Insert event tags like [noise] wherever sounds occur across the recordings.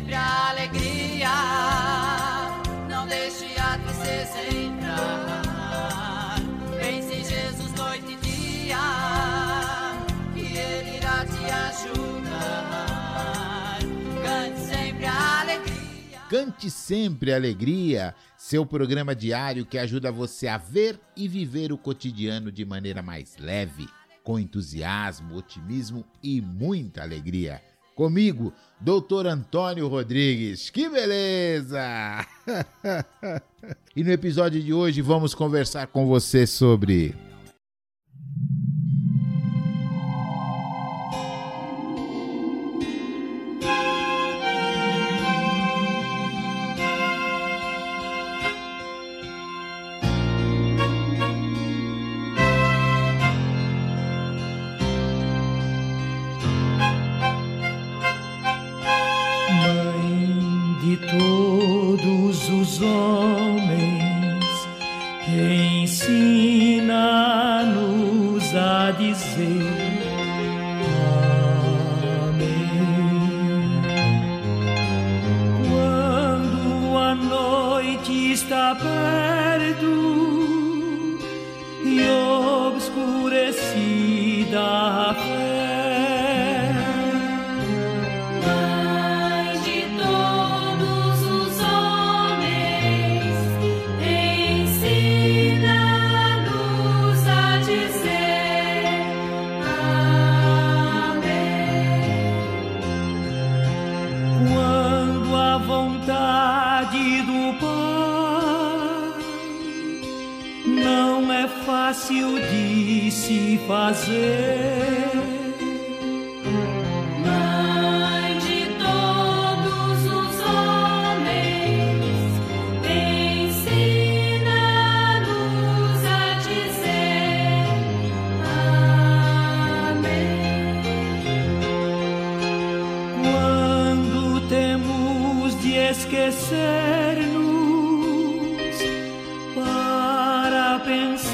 sempre a alegria. Não deixe a tristeza entrar. Pense em Jesus noite e dia, que Ele irá te ajudar. Cante sempre a alegria. Cante sempre alegria, seu programa diário que ajuda você a ver e viver o cotidiano de maneira mais leve, com entusiasmo, otimismo e muita alegria. Comigo, Doutor Antônio Rodrigues. Que beleza! [laughs] e no episódio de hoje vamos conversar com você sobre vontade do Pai não é fácil de se fazer.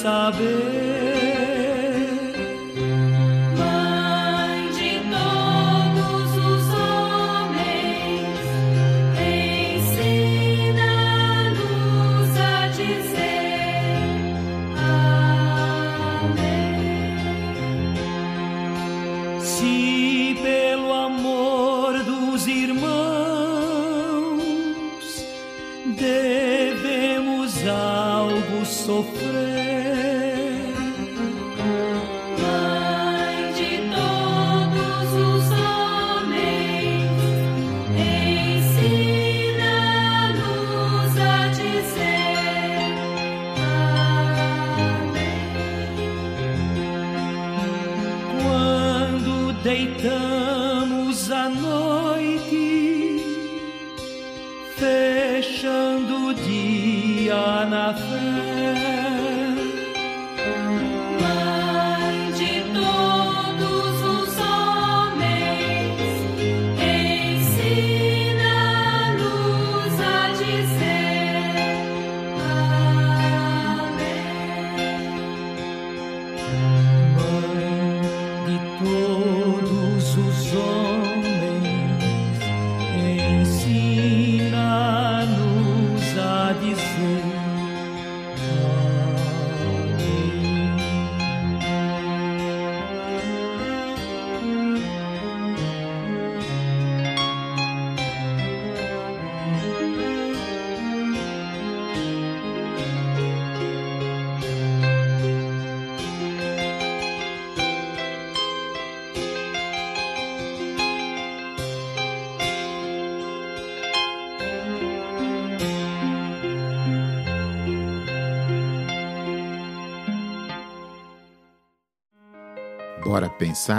saber. Mãe de todos os homens, ensina-nos a dizer amém. Se pelo amor dos irmãos devemos algo sofrer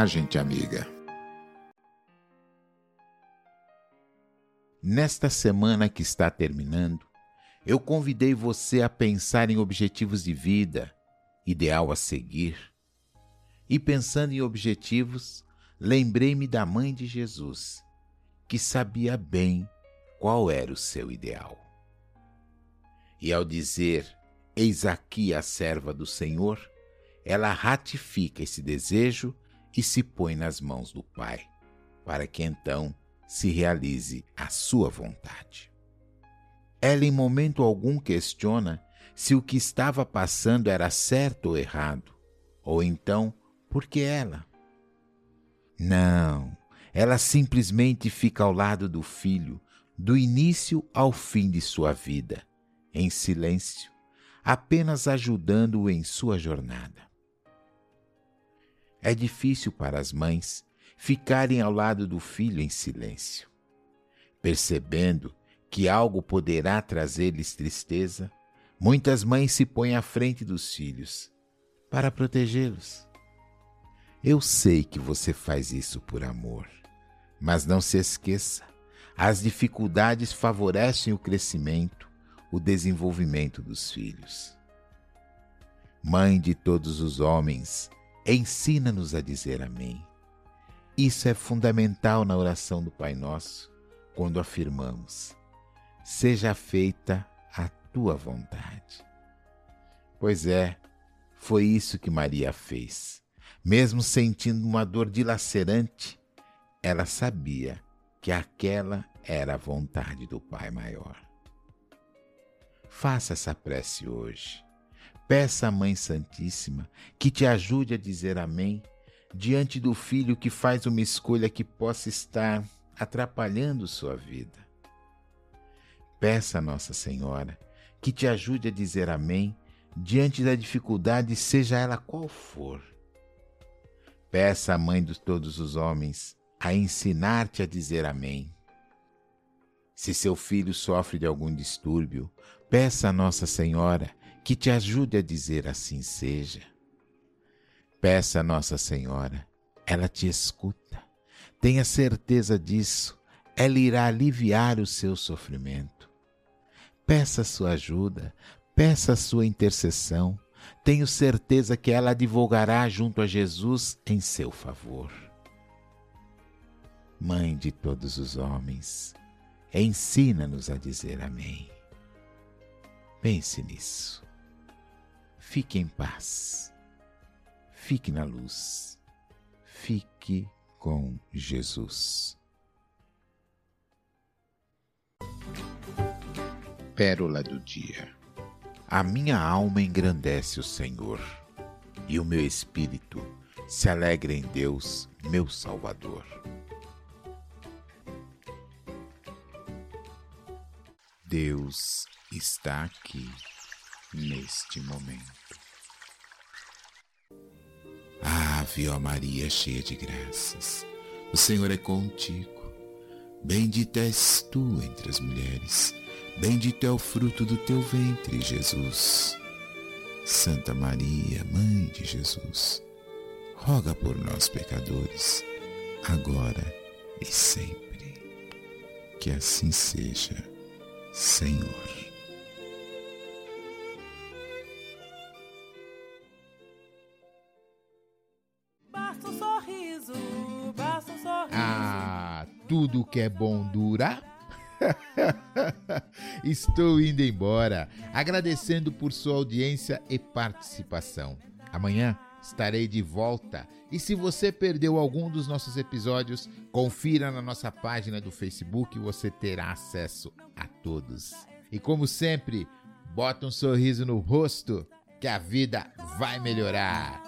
Gente amiga. nesta semana que está terminando, eu convidei você a pensar em objetivos de vida, ideal a seguir. E pensando em objetivos, lembrei-me da mãe de Jesus, que sabia bem qual era o seu ideal. E ao dizer: Eis aqui a serva do Senhor, ela ratifica esse desejo e se põe nas mãos do Pai, para que então se realize a sua vontade. Ela em momento algum questiona se o que estava passando era certo ou errado, ou então por que ela. Não, ela simplesmente fica ao lado do filho, do início ao fim de sua vida, em silêncio, apenas ajudando-o em sua jornada. É difícil para as mães ficarem ao lado do filho em silêncio. Percebendo que algo poderá trazer-lhes tristeza, muitas mães se põem à frente dos filhos para protegê-los. Eu sei que você faz isso por amor, mas não se esqueça: as dificuldades favorecem o crescimento, o desenvolvimento dos filhos. Mãe de todos os homens, ensina-nos a dizer amém. Isso é fundamental na oração do Pai Nosso, quando afirmamos: Seja feita a tua vontade. Pois é, foi isso que Maria fez. Mesmo sentindo uma dor dilacerante, ela sabia que aquela era a vontade do Pai Maior. Faça essa prece hoje. Peça à Mãe Santíssima que te ajude a dizer Amém diante do filho que faz uma escolha que possa estar atrapalhando sua vida. Peça a Nossa Senhora que te ajude a dizer Amém diante da dificuldade, seja ela qual for. Peça à Mãe de todos os homens a ensinar-te a dizer Amém. Se seu filho sofre de algum distúrbio, peça a Nossa Senhora que te ajude a dizer assim seja. Peça a Nossa Senhora, ela te escuta. Tenha certeza disso, ela irá aliviar o seu sofrimento. Peça sua ajuda, peça sua intercessão. Tenho certeza que ela advogará junto a Jesus em seu favor. Mãe de todos os homens, ensina-nos a dizer Amém. Pense nisso. Fique em paz. Fique na luz. Fique com Jesus. Pérola do dia. A minha alma engrandece o Senhor, e o meu espírito se alegra em Deus, meu Salvador. Deus está aqui neste momento. Ave, ó Maria, cheia de graças, o Senhor é contigo. Bendita és tu entre as mulheres, bendito é o fruto do teu ventre, Jesus. Santa Maria, Mãe de Jesus, roga por nós, pecadores, agora e sempre. Que assim seja, Senhor. Tudo que é bom dura. [laughs] Estou indo embora, agradecendo por sua audiência e participação. Amanhã estarei de volta e se você perdeu algum dos nossos episódios, confira na nossa página do Facebook e você terá acesso a todos. E como sempre, bota um sorriso no rosto que a vida vai melhorar.